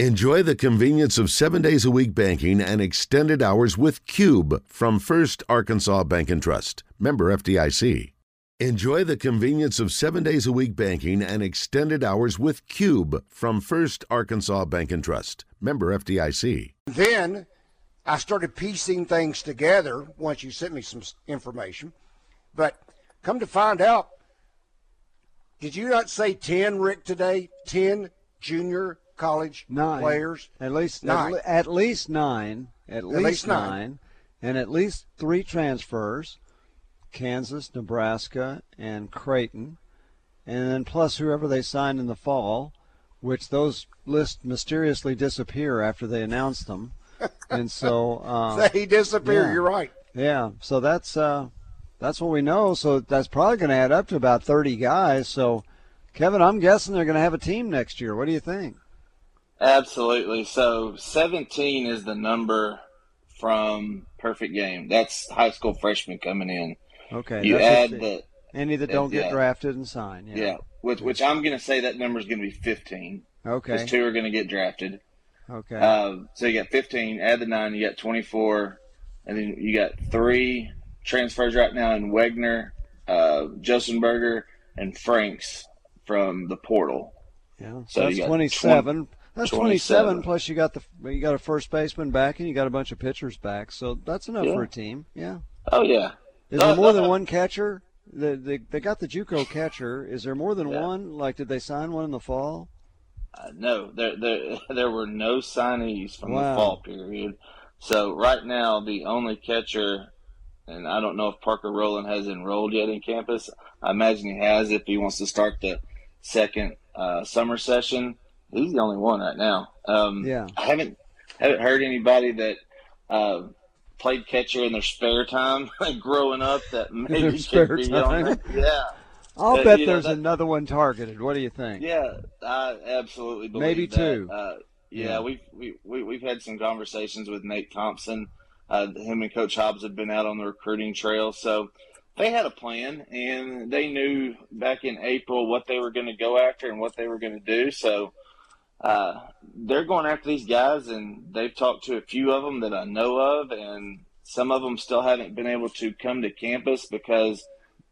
Enjoy the convenience of seven days a week banking and extended hours with Cube from First Arkansas Bank and Trust. Member FDIC. Enjoy the convenience of seven days a week banking and extended hours with Cube from First Arkansas Bank and Trust. Member FDIC. Then I started piecing things together once you sent me some information. But come to find out, did you not say 10, Rick, today? 10 junior college nine. players? At least nine. At, at least nine. At, least, least nine. nine. And at least three transfers. Kansas, Nebraska, and Creighton. And then plus whoever they signed in the fall, which those lists mysteriously disappear after they announce them. and so uh, they disappear. yeah. You're right. yeah, so that's uh, that's what we know. So that's probably going to add up to about 30 guys. So, Kevin, I'm guessing they're going to have a team next year. What do you think? Absolutely. So 17 is the number from Perfect Game. That's high school freshmen coming in. Okay, You add the any that don't get yeah. drafted and sign. yeah, Yeah. which which I'm going to say that number is going to be 15 Okay. because two are going to get drafted. Okay. Uh, so you got 15. Add the nine, you got 24, and then you got three transfers right now in Wegner, uh, Josenberger, and Franks from the portal. yeah. so that's you got 27. That's 27, 27. plus you got the you got a first baseman back and you got a bunch of pitchers back. So that's enough Yeah. for a team. Yeah. Oh yeah, Is Uh, there more uh, than uh, one catcher? They, they, they got the JUCO catcher. Is there more than Yeah. one? Like, did they sign one in the fall? Uh, no, there, there there were no signees from Wow. the fall period. So right now, the only catcher, and I don't know if Parker Rowland has enrolled yet in campus. I imagine he has if he wants to start the second uh, summer session. He's the only one right now. Um, Yeah. I haven't haven't heard anybody that uh, played catcher in their spare time growing up that maybe could spare be on time? Yeah. I'll Uh, bet you know, there's that- another one targeted. What do you think? Yeah, I absolutely believe Maybe that. two. Uh, yeah, Yeah. we've we, we we've had some conversations with Nate Thompson. Uh, him and Coach Hobbs have been out on the recruiting trail, so they had a plan and they knew back in April what they were going to go after and what they were going to do. So uh, they're going after these guys, and they've talked to a few of them that I know of, and some of them still haven't been able to come to campus because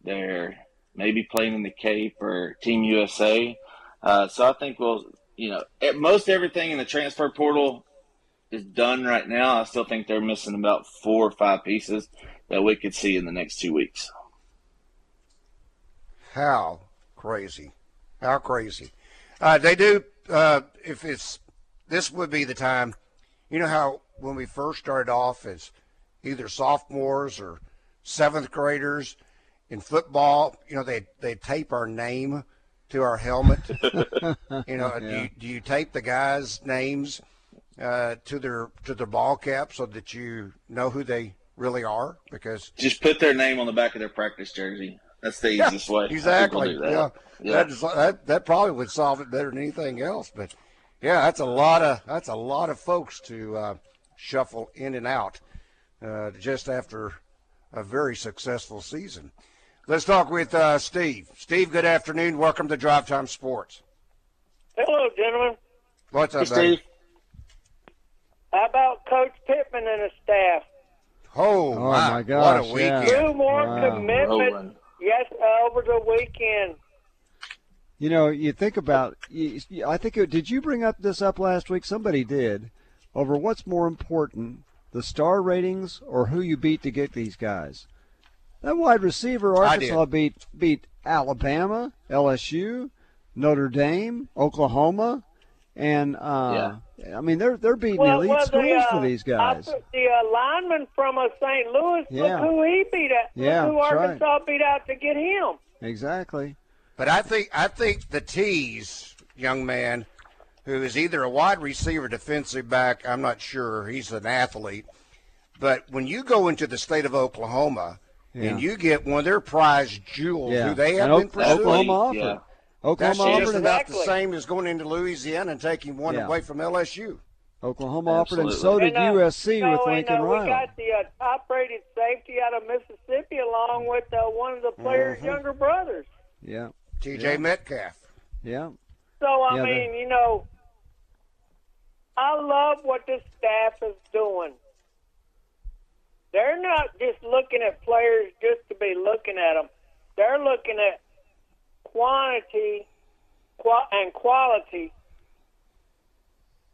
they're maybe playing in the Cape or Team USA. Uh, so I think we'll, you know, at most everything in the transfer portal is done right now. I still think they're missing about four or five pieces that we could see in the next two weeks. How crazy. How crazy. Uh, they do, uh, if it's, this would be the time, you know how when we first started off as either sophomores or seventh graders in football, you know, they, they tape our name to our helmet. you know, do, you, do you tape the guys' names uh, to their to their ball cap so that you know who they really are? Because Just put their name on the back of their practice jersey. That's the easiest way. Exactly. that. Yeah. Yeah. That, is, that that probably would solve it better than anything else. But yeah, that's a lot of that's a lot of folks to uh, shuffle in and out uh, just after a very successful season. Let's talk with uh, Steve. Steve, good afternoon. Welcome to Drive Time Sports. Hello, gentlemen. What's up, Hey. Steve. How about Coach Pittman and his staff? Oh, Oh, my, my What gosh, a weekend. yeah. Two more Wow. commitments. Rolling. Yes, uh, over the weekend. You know, you think about. You, you- I think. It, did you bring up this up last week? Somebody did. Over what's more important, the star ratings or who you beat to get these guys? That wide receiver, Arkansas beat beat Alabama, LSU, Notre Dame, Oklahoma, and uh, I mean they're they're beating elite well, schools the, uh, for these guys. I put the uh, lineman from uh, St. Louis, Yeah. look who he beat out. Yeah, look who that's right. Arkansas beat out to get him. Exactly. But I think I think the T's young man, who is either a wide receiver, defensive back, I'm not sure. He's an athlete. But when you go into the state of Oklahoma Yeah. and you get one of their prize jewels, Yeah. who they have And been Ok- pursuing, Oklahoma offered. Yeah. that's Oklahoma just offered. and- about the same as going into Louisiana and taking one Yeah. away from LSU. Oklahoma offered, and so did And, uh, USC you know, with Lincoln and, uh, Riley. We got the uh, top-rated safety out of Mississippi, along with uh, one of the players' Mm-hmm. younger brothers. yeah, T.J. Metcalf. yeah. So I Yeah, they- mean, you know, I love what this staff is doing. They're not just looking at players just to be looking at them. They're looking at quantity and quality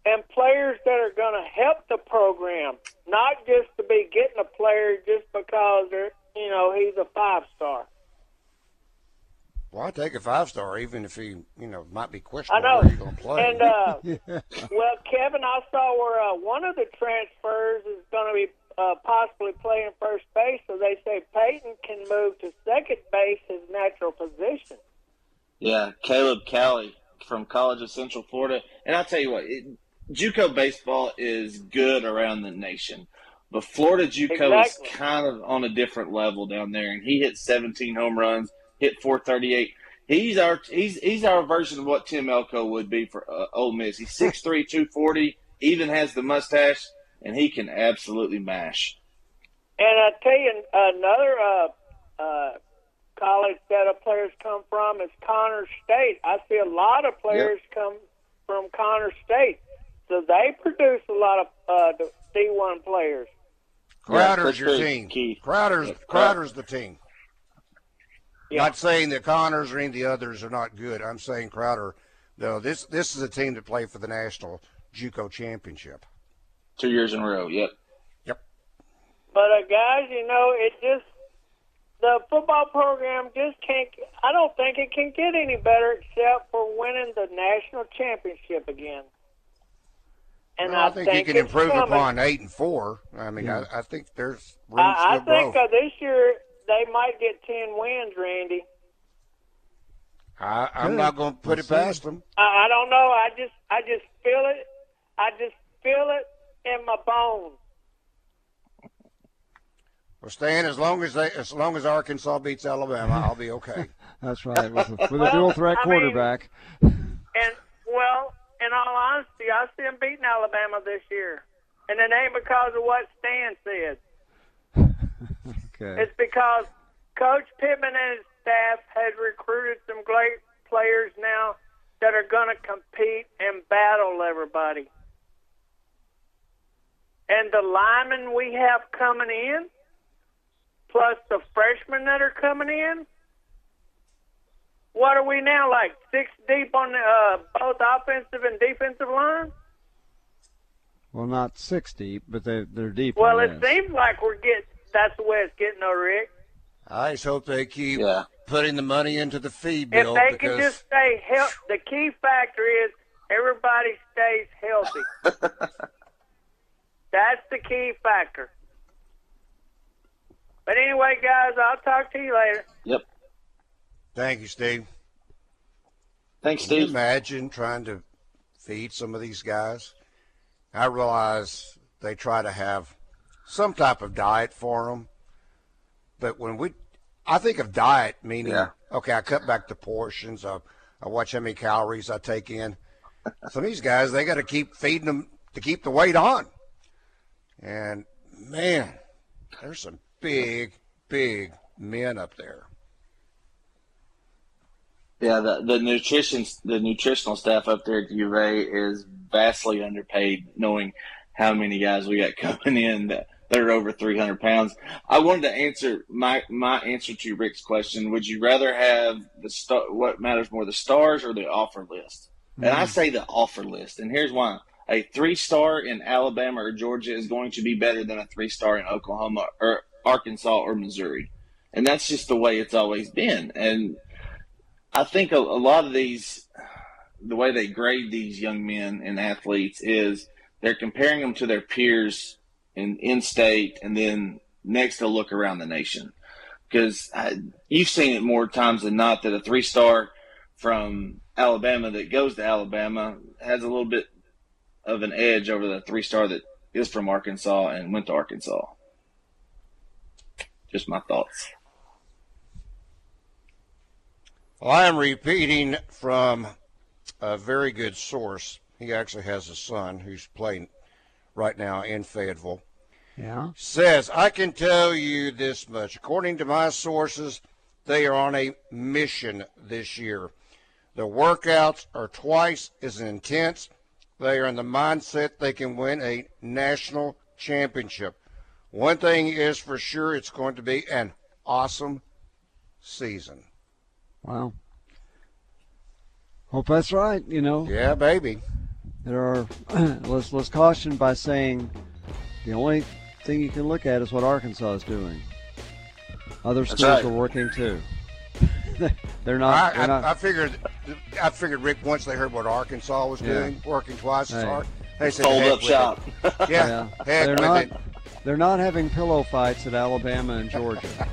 and players that are going to help the program, not just to be getting a player just because they're, you know he's a five star. Well, I take a five star, even if he, you know, might be questionable I know. where he's going to play. And uh, well, Kevin, I saw where uh, one of the transfers is going to be uh, possibly playing first base, so they say Peyton can move to second base, his natural position. Yeah, Caleb Cali from College of Central Florida, and I'll tell you what, it, JUCO baseball is good around the nation. But Florida JUCO Exactly. is kind of on a different level down there, and he hit 17 home runs, hit 438. He's our he's he's our version of what Tim Elko would be for uh, Ole Miss. He's 6'3", 240, even has the mustache, and he can absolutely mash. And I tell you, another uh, uh, college that our players come from is Connor State. I see a lot of players come from Connor State, so they produce a lot of uh, D1 players. Crowder's Yeah, your Chris team. Keith. Crowder's Yeah, Crowder's the team. Yeah. Not saying that Connors or any of the others are not good. I'm saying Crowder. No, this this is a team that played for the national JUCO championship. Two years in a row. Yep. Yep. But uh, guys, you know, it just the football program just can't. I don't think it can get any better except for winning the national championship again. And Well, I think, you can improve coming. upon eight and four. I mean, I, I think there's room I, I still think uh, this year they might get ten wins, Randy. I, I'm Good. not going to put We'll it see. past them. I, I don't know. I just I just feel it. I just feel it in my bones. Well, Stan, as long as they, as long as Arkansas beats Alabama, I'll be okay. That's right. With a, with a dual threat I mean- quarterback. And well, in all honesty, I see them beating Alabama this year, and it ain't because of what Stan said. Okay. It's because Coach Pittman and his staff has recruited some great players now that are going to compete and battle everybody. And the linemen we have coming in, plus the freshmen that are coming in, what are we now like six deep on uh, both offensive and defensive line? Well, not 60, but they, they're deep. Well, it seems like we're getting. That's the way it's getting, though, Rick. I just hope they keep Yeah. putting the money into the feed If bill they because can just stay healthy, the key factor is everybody stays healthy. That's the key factor. But anyway, guys, I'll talk to you later. Yep. thank you, Steve. Thanks, Can you Steve. imagine trying to feed some of these guys? I realize they try to have some type of diet for them, but when we, I think of diet meaning Yeah. okay, I cut back the portions. I, I watch how many calories I take in. Some of these guys, they got to keep feeding them to keep the weight on. And man, there's some big, big men up there. Yeah, the, the nutrition the nutritional staff up there at U of is vastly underpaid, knowing how many guys we got coming in that, that are over three hundred pounds. I wanted to answer my my answer to Rick's question. Would you rather have the star, what matters more, the stars or the offer list? And I mm. say the offer list, and here's why: a three star in Alabama or Georgia is going to be better than a three star in Oklahoma or Arkansas or Missouri, and that's just the way it's always been. And I think a, a lot of these, the way they grade these young men and athletes is they're comparing them to their peers in in state, and then next they'll look around the nation. Because you've seen it more times than not that a three star from Alabama that goes to Alabama has a little bit of an edge over the three star that is from Arkansas and went to Arkansas. Just my thoughts. Well, I am repeating from a very good source. He actually has a son who's playing right now in Fayetteville. Yeah. Says, I can tell you this much. According to my sources, they are on a mission this year. The workouts are twice as intense They are in the mindset they can win a national championship. One thing is for sure, it's going to be an awesome season. Wow. Hope that's right. You know. Yeah, baby. There are. let's let's caution by saying the only thing you can look at is what Arkansas is doing. Other schools right. are working too. they're not. I, they're not. I, figured. I figured Rick once they heard what Arkansas was yeah. doing, working twice as hard. They said, "Hold up shop." yeah, yeah. they're not. It. They're not having pillow fights at Alabama and Georgia.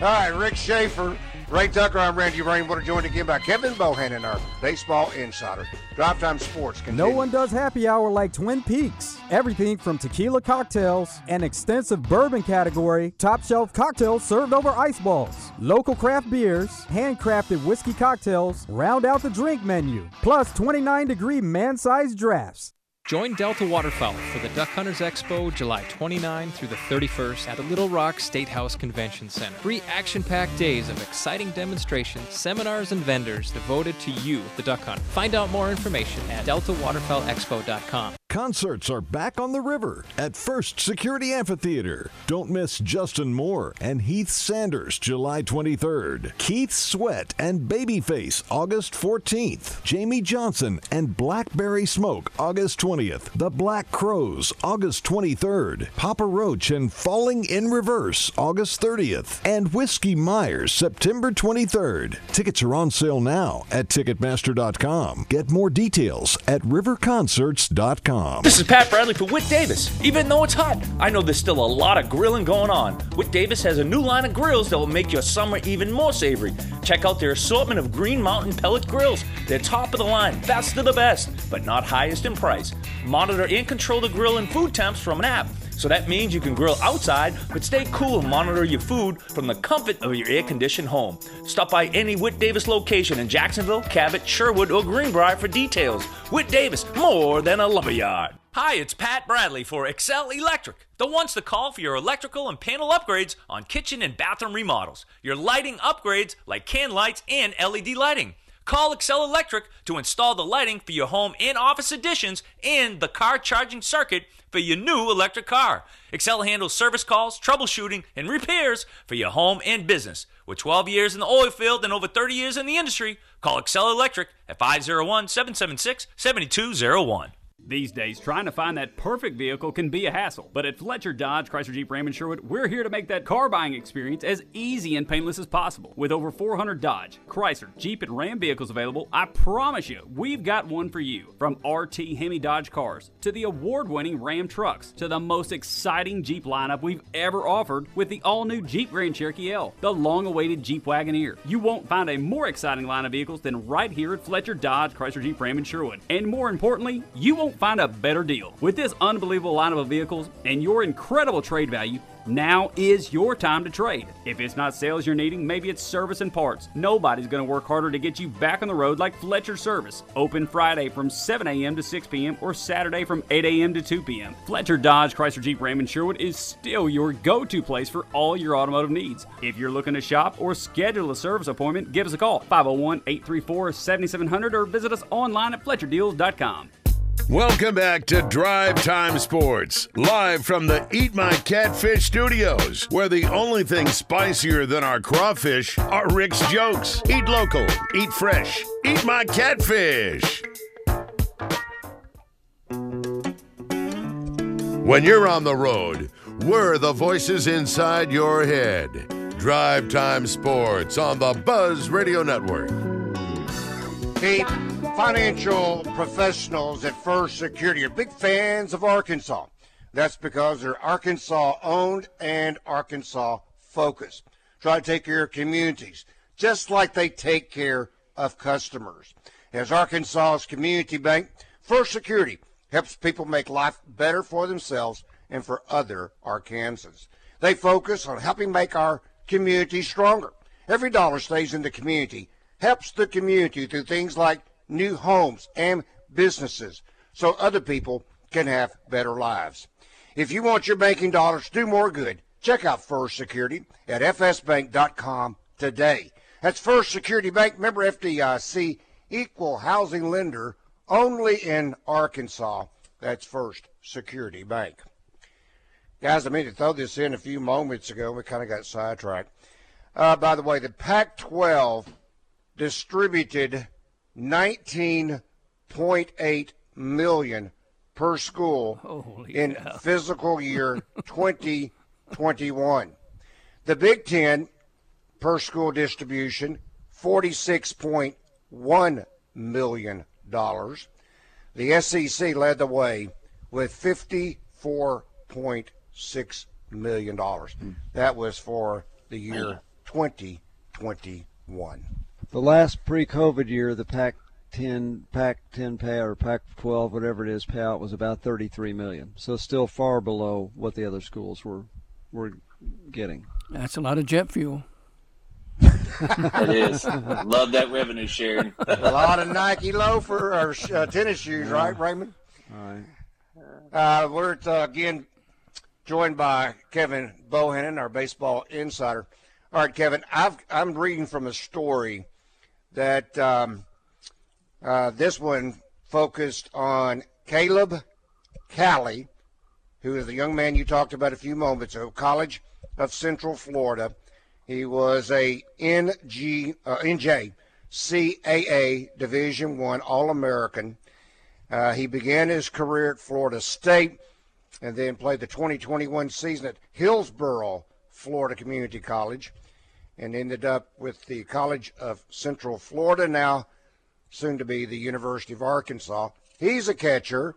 All right, Rick Schaefer Ray Tucker, I'm Randy Rainwater, joined again by Kevin Bohannon, our baseball insider. Drive Time Sports No one does happy hour like Twin Peaks. Everything from tequila cocktails, an extensive bourbon category, top shelf cocktails served over ice balls, local craft beers, handcrafted whiskey cocktails, round out the drink menu, plus 29 degree man sized drafts. Join Delta Waterfowl for the Duck Hunters Expo July 29 through the 31st at the Little Rock State House Convention Center. Three action packed days of exciting demonstrations, seminars, and vendors devoted to you, the duck hunter. Find out more information at deltawaterfowlexpo.com. Concerts are back on the river at First Security Amphitheater. Don't miss Justin Moore and Heath Sanders July 23rd. Keith Sweat and Babyface August 14th. Jamey Johnson and Blackberry Smoke August 20th. The Black Crowes August 23rd. Papa Roach and Falling in Reverse August 30th. And Whiskey Myers September 23rd. Tickets are on sale now at Ticketmaster.com. Get more details at riverconcerts.com. This is Pat Bradley for Whit Davis. Even though it's hot, I know there's still a lot of grilling going on. Whit Davis has a new line of grills that will make your summer even more savory. Check out their assortment of Green Mountain pellet grills. They're top of the line, best of the best, but not highest in price. Monitor and control the grill and food temps from an app. So that means you can grill outside, but stay cool and monitor your food from the comfort of your air conditioned home. Stop by any Whit Davis location in Jacksonville, Cabot, Sherwood, or Greenbrier for details. Whit Davis, more than a lumberyard. Hi, it's Pat Bradley for Excel Electric, the ones to call for your electrical and panel upgrades on kitchen and bathroom remodels, your lighting upgrades like can lights and LED lighting. Call Excel Electric to install the lighting for your home and office additions and the car charging circuit for your new electric car. Excel handles service calls, troubleshooting, and repairs for your home and business. With 12 years in the oil field and over 30 years in the industry, call Excel Electric at 501 776 7201. These days, trying to find that perfect vehicle can be a hassle. But at Fletcher Dodge, Chrysler Jeep Ram and Sherwood, we're here to make that car buying experience as easy and painless as possible. With over 400 Dodge, Chrysler, Jeep, and Ram vehicles available, I promise you, we've got one for you. From RT Hemi Dodge cars, to the award winning Ram trucks, to the most exciting Jeep lineup we've ever offered with the all new Jeep Grand Cherokee L, the long awaited Jeep Wagoneer. You won't find a more exciting line of vehicles than right here at Fletcher Dodge, Chrysler Jeep Ram and Sherwood. And more importantly, you won't find a better deal. With this unbelievable lineup of vehicles and your incredible trade value, now is your time to trade. If it's not sales you're needing, maybe it's service and parts. Nobody's going to work harder to get you back on the road like Fletcher Service. Open Friday from 7 a.m. to 6 p.m. or Saturday from 8 a.m. to 2 p.m. Fletcher Dodge Chrysler Jeep Ram and Sherwood is still your go-to place for all your automotive needs. If you're looking to shop or schedule a service appointment, give us a call 501-834-7700 or visit us online at fletcherdeals.com. Welcome back to Drive Time Sports, live from the Eat My Catfish studios, where the only thing spicier than our crawfish are Rick's jokes. Eat local, eat fresh, eat my catfish. When you're on the road, we're the voices inside your head. Drive Time Sports on the Buzz Radio Network. Hey financial professionals at First Security are big fans of Arkansas. That's because they're Arkansas owned and Arkansas focused. Try to take care of communities just like they take care of customers. As Arkansas's community bank, First Security helps people make life better for themselves and for other Arkansans. They focus on helping make our community stronger. Every dollar stays in the community, helps the community through things like new homes and businesses so other people can have better lives. If you want your banking dollars to do more good, check out First Security at fsbank.com today. That's First Security Bank, member FDIC, equal housing lender, only in Arkansas. That's First Security Bank. Guys, I mean to throw this in a few moments ago. We kind of got sidetracked. Uh, by the way, the Pac 12 distributed 19.8 million per school Holy in cow. physical year 2021. The Big Ten per school distribution 46.1 million dollars. The SEC led the way with 54.6 million dollars. Hmm. That was for the year 2021. The last pre-COVID year, the Pac-10, Pac-10 pay or Pac-12, whatever it is, payout was about 33 million. So still far below what the other schools were were getting. That's a lot of jet fuel. It is. Love that revenue sharing. A lot of Nike loafer or uh, tennis shoes, right, Raymond? All right. Uh, we're uh, again joined by Kevin Bohannon, our baseball insider. All right, Kevin, I've, I'm reading from a story that um, uh, this one focused on Caleb Cali, who is the young man you talked about a few moments ago, College of Central Florida. He was a NG, uh, Division One All American. Uh, he began his career at Florida State and then played the 2021 season at Hillsborough, Florida Community College, and ended up with the College of Central Florida, now soon to be the University of Arkansas. He's a catcher.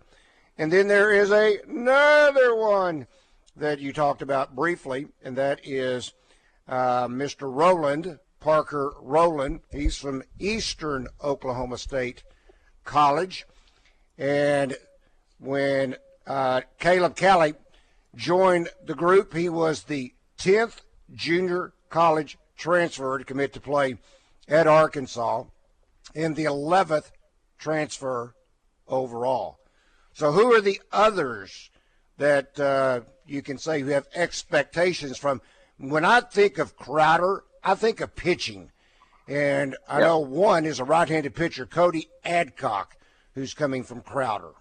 And then there is a, another one that you talked about briefly, and that is uh, Mr. Rowland, Parker Rowland. He's from Eastern Oklahoma State College. And when uh, Caleb Kelly joined the group, he was the 10th junior college transfer to commit to play at Arkansas and the 11th transfer overall. So, who are the others that uh, you can say who have expectations from? When I think of Crowder, I think of pitching. And I know one is a right handed pitcher, Cody Adcock, who's coming from Crowder.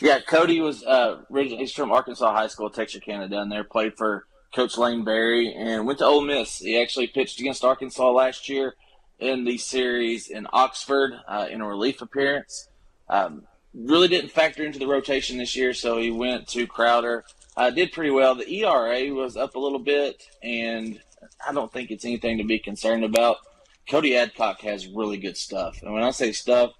Yeah, Cody was uh, originally he's from Arkansas High School, Texarkana, down there. Played for Coach Lane Berry and went to Ole Miss. He actually pitched against Arkansas last year in the series in Oxford uh, in a relief appearance. Um, really didn't factor into the rotation this year, so he went to Crowder. Uh, did pretty well. The ERA was up a little bit, and I don't think it's anything to be concerned about. Cody Adcock has really good stuff, and when I say stuff,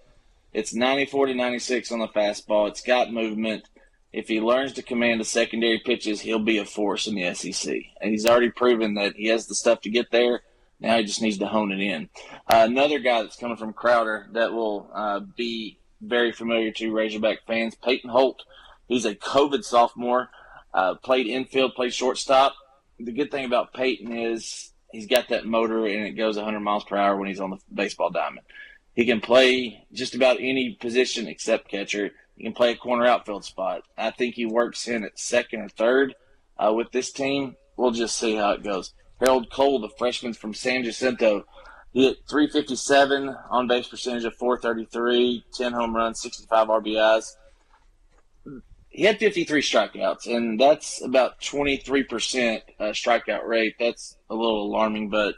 it's 94 to 96 on the fastball. It's got movement. If he learns to command the secondary pitches, he'll be a force in the SEC. And he's already proven that he has the stuff to get there. Now he just needs to hone it in. Uh, another guy that's coming from Crowder that will uh, be very familiar to Razorback fans, Peyton Holt. who's a COVID sophomore, uh, played infield, played shortstop. The good thing about Peyton is he's got that motor and it goes 100 miles per hour when he's on the baseball diamond. He can play just about any position except catcher. He can play a corner outfield spot. I think he works in at second or third uh, with this team. We'll just see how it goes. Harold Coll, the freshman from San Jacinto, he hit 357 on base percentage of 433, 10 home runs, 65 RBIs. He had 53 strikeouts, and that's about 23% uh, strikeout rate. That's a little alarming, but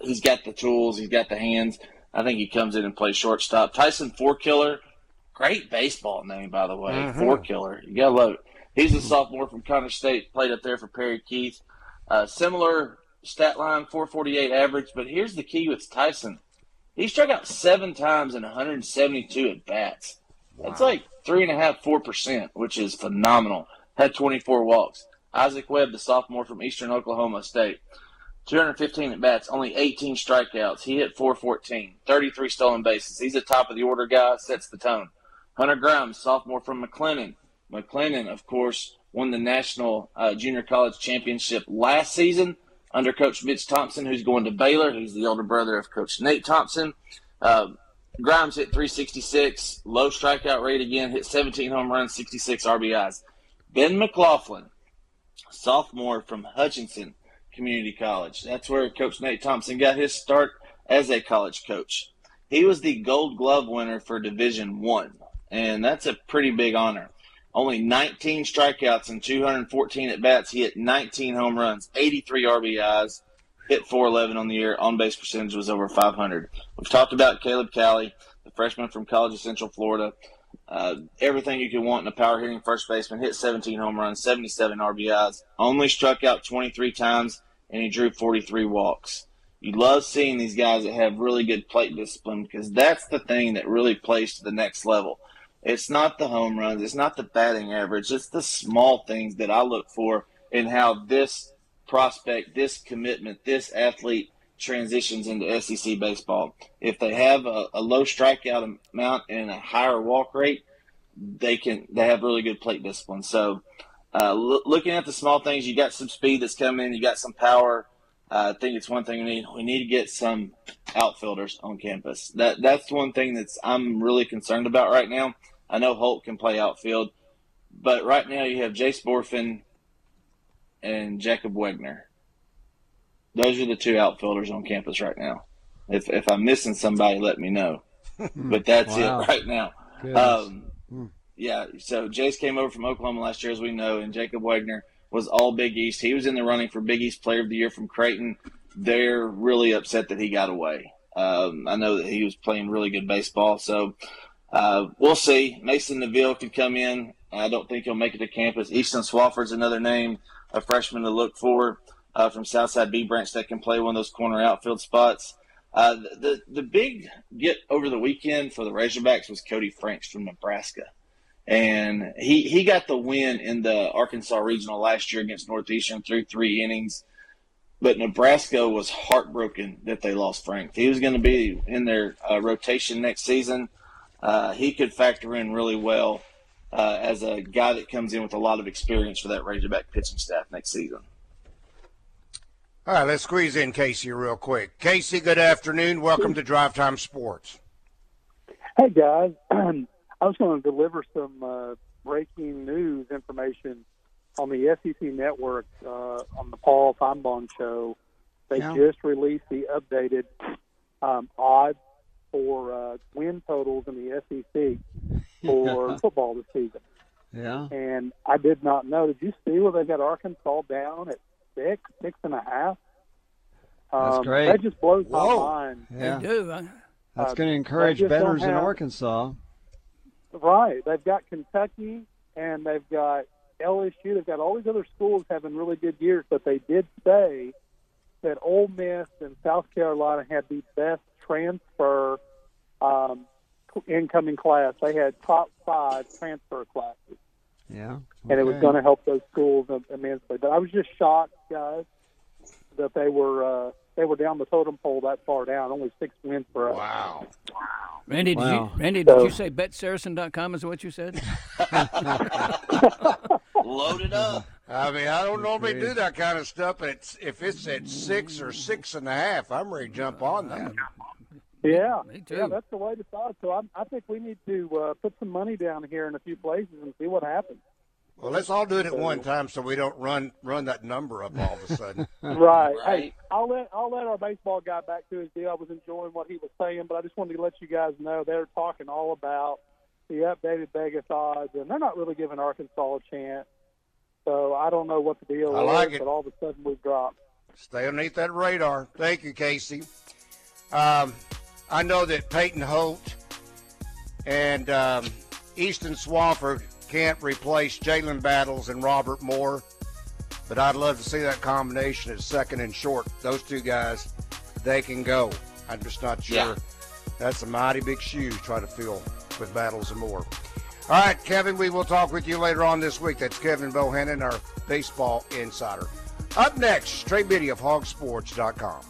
he's got the tools, he's got the hands. I think he comes in and plays shortstop. Tyson Fourkiller, great baseball name, by the way. Mhm. killer, You got to love it. He's a sophomore from Connor State, played up there for Perry Keith. Uh, similar stat line, 448 average, but here's the key with Tyson. He struck out seven times in 172 at bats. That's like three and a half, four percent, which is phenomenal. Had 24 walks. Isaac Webb, the sophomore from Eastern Oklahoma State, 215 at bats, only 18 strikeouts. He hit 414, 33 stolen bases. He's a top of the order guy, sets the tone. Hunter Grimes, sophomore from McLennan. McLennan, of course, won the national uh, junior college championship last season under Coach Mitch Thompson, who's going to Baylor. He's the older brother of Coach Nate Thompson. Uh, Grimes hit 366, low strikeout rate again, hit 17 home runs, 66 RBIs. Ben McLaughlin, sophomore from Hutchinson Community College. That's where Coach Nate Thompson got his start as a college coach. He was the Gold Glove winner for Division One, and that's a pretty big honor. Only 19 strikeouts and 214 at bats. He hit 19 home runs, 83 RBIs, hit 411 on the year. On base percentage was over 500. We've talked about Caleb Cali, the freshman from College of Central Florida. Uh, everything you can want in a power hitting first baseman. Hit 17 home runs, 77 RBIs. Only struck out 23 times, and he drew 43 walks. You love seeing these guys that have really good plate discipline because that's the thing that really plays to the next level. It's not the home runs, it's not the batting average, it's the small things that I look for in how this prospect, this commitment, this athlete transitions into SEC baseball. If they have a, a low strikeout amount and a higher walk rate, they can they have really good plate discipline. So, uh, lo- looking at the small things, you got some speed that's coming, you got some power. Uh, I think it's one thing we need. We need to get some outfielders on campus. That that's one thing that's I'm really concerned about right now. I know Holt can play outfield, but right now you have Jace Bohrofen and Jacob Wegner. Those are the two outfielders on campus right now. If if I'm missing somebody, let me know. but that's Wow. it right now. Um, yeah, so Jace came over from Oklahoma last year, as we know, and Jacob Wegner was all Big East. He was in the running for Big East Player of the Year from Creighton. They're really upset that he got away. Um, I know that he was playing really good baseball, so uh, we'll see. Mason Neville could come in. I don't think he'll make it to campus. Easton Swafford's another name, a freshman to look for uh, from Southside B Branch that can play one of those corner outfield spots. Uh, the, the big get over the weekend for the Razorbacks was Koty Franks from Nebraska and he he got the win in the Arkansas regional last year against Northeastern through three innings. But Nebraska was heartbroken that they lost Frank. He was going to be in their uh, rotation next season. Uh, he could factor in really well uh, as a guy that comes in with a lot of experience for that Razorback pitching staff next season. All right, let's squeeze in Casey real quick. Casey, good afternoon. Welcome to Drive Time Sports. Hey guys, I was going to deliver some uh, breaking news information on the SEC network uh, on the Paul Finebaum show. They Yeah. just released the updated um, odds for uh, win totals in the SEC for football this season. Yeah. And I did not know. Did you see where they got Arkansas down at six, six and a half? That's Um, great. That just blows Whoa. my mind. Yeah. They do. huh? That's Uh, going to encourage betters just in Arkansas. Right. They've got Kentucky and they've got LSU. They've got all these other schools having really good years, but they did say that Ole Miss and South Carolina had the best transfer um, incoming class. They had top five transfer classes, Yeah. and it was going to help those schools immensely. But I was just shocked, guys, that they were uh, they were down the totem pole that far down. Only six wins for us. Wow. Randy, did Wow. you Randy, did you say betsaracen.com is what you said? Load it up. I mean, I don't normally do that kind of stuff, but it's, if it's at six or six and a half, I'm ready to jump on that. Yeah, Me too. yeah, that's the way to start. So I, I think we need to uh, put some money down here in a few places and see what happens. Well, let's all do it at one time so we don't run run that number up all of a sudden. Right. Hey, I'll let I'll let our baseball guy back to his deal. I was enjoying what he was saying, but I just wanted to let you guys know they're talking all about the updated Vegas odds, and they're not really giving Arkansas a chance. So I don't know what the deal I is, it. but all of a sudden we've dropped. Stay underneath that radar. Thank you, Casey. Um, I know that Peyton Holt and um, Easton Swafford can't replace Jalen Battles and Robert Moore, but I'd love to see that combination at second and short. Those two guys, they can go. I'm just not sure. Yeah. That's a mighty big shoe to try to fill with Battles and Moore. All right, Kevin, we will talk with you later on this week. That's Kevin Bohannon, our baseball insider. Up next, Trey Biddy of hogsports.com.